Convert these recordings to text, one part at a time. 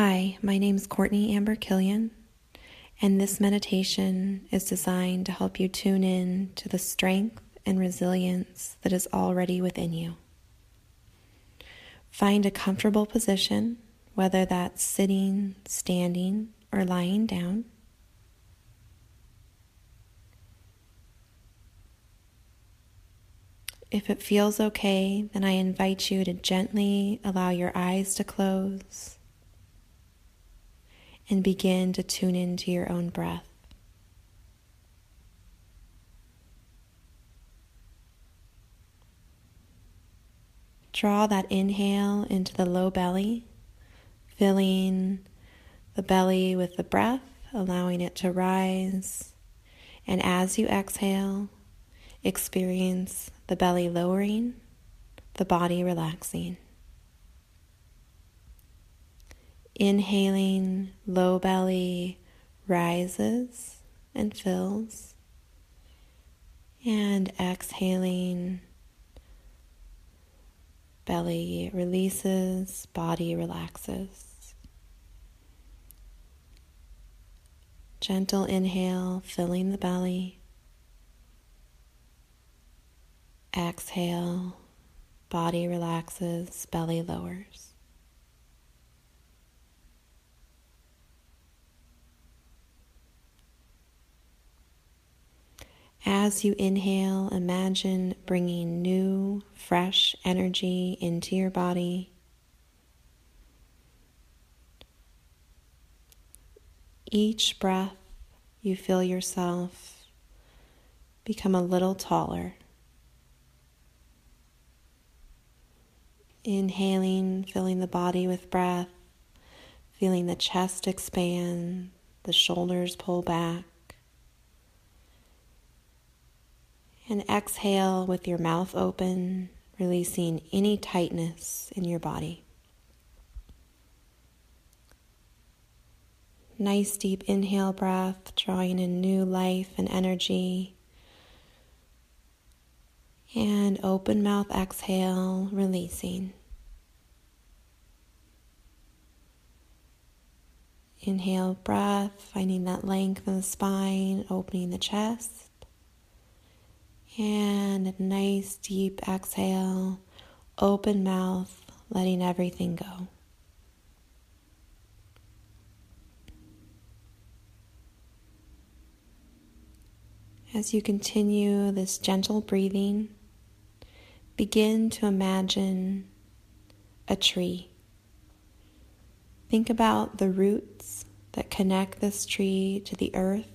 Hi, my name is Courtney Amber Killian, and this meditation is designed to help you tune in to the strength and resilience that is already within you. Find a comfortable position, whether that's sitting, standing, or lying down. If it feels okay, then I invite you to gently allow your eyes to close and begin to tune into your own breath. Draw that inhale into the low belly, filling the belly with the breath, allowing it to rise. And as you exhale, experience the belly lowering, the body relaxing. Inhaling, low belly rises and fills. And exhaling, belly releases, body relaxes. Gentle inhale, filling the belly. Exhale, body relaxes, belly lowers. As you inhale, imagine bringing new, fresh energy into your body. Each breath, you feel yourself become a little taller. Inhaling, filling the body with breath, feeling the chest expand, the shoulders pull back. And exhale with your mouth open, releasing any tightness in your body. Nice deep inhale breath, drawing in new life and energy. And open mouth exhale, releasing. Inhale breath, finding that length in the spine, opening the chest. And a nice deep exhale, open mouth, letting everything go. As you continue this gentle breathing, begin to imagine a tree. Think about the roots that connect this tree to the earth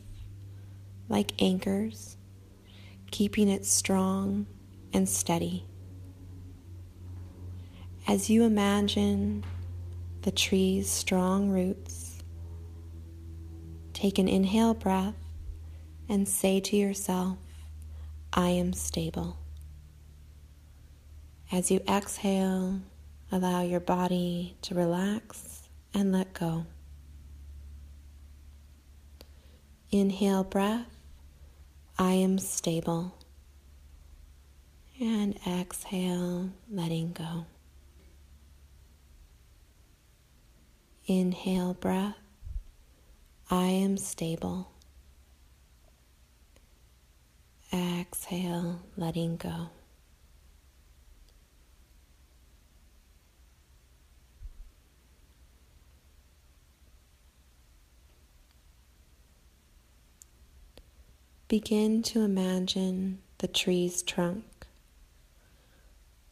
like anchors keeping it strong and steady. As you imagine the tree's strong roots, take an inhale breath and say to yourself, I am stable. As you exhale, allow your body to relax and let go. Inhale breath I am stable. And exhale, letting go. Inhale, breath. I am stable. Exhale, letting go. Begin to imagine the tree's trunk,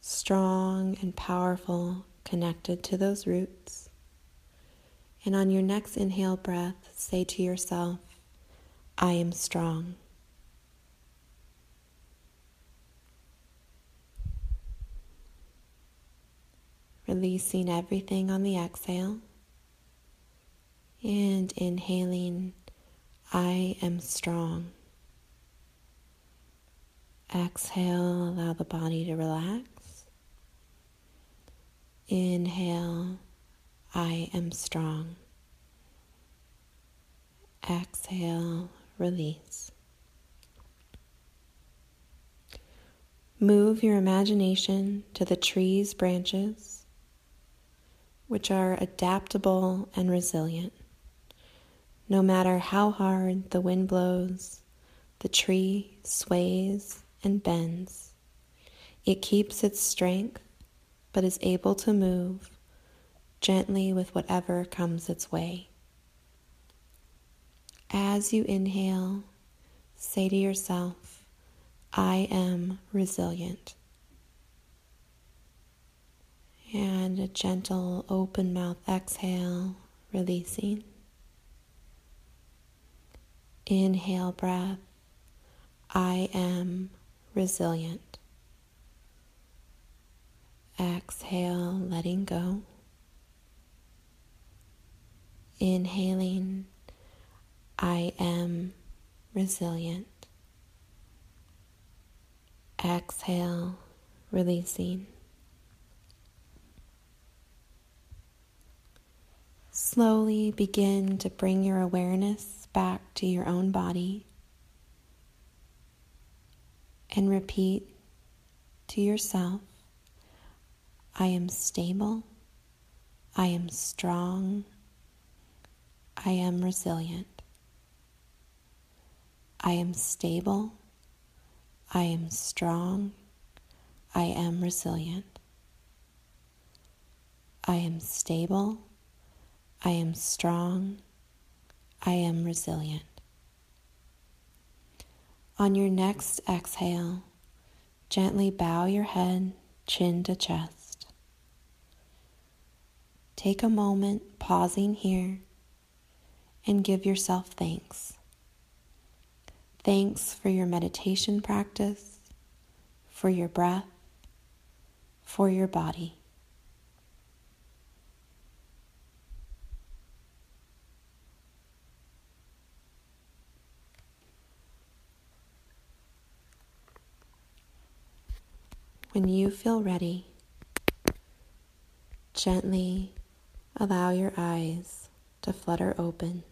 strong and powerful, connected to those roots. And on your next inhale breath, say to yourself, I am strong. Releasing everything on the exhale and inhaling, I am strong. Exhale, allow the body to relax. Inhale, I am strong. Exhale, release. Move your imagination to the tree's branches, which are adaptable and resilient. No matter how hard the wind blows, the tree sways and bends. It keeps its strength, but is able to move gently with whatever comes its way. As you inhale, say to yourself, I am resilient. And a gentle open mouth exhale, releasing. Inhale breath. I am resilient. Exhale, letting go. Inhaling, I am resilient. Exhale, releasing. Slowly begin to bring your awareness back to your own body and repeat to yourself I am stable, I am strong, I am resilient. I am stable, I am strong, I am resilient. I am stable, I am strong, I am resilient. On your next exhale, gently bow your head chin to chest. Take a moment pausing here and give yourself thanks. Thanks for your meditation practice, for your breath, for your body. When you feel ready, gently allow your eyes to flutter open.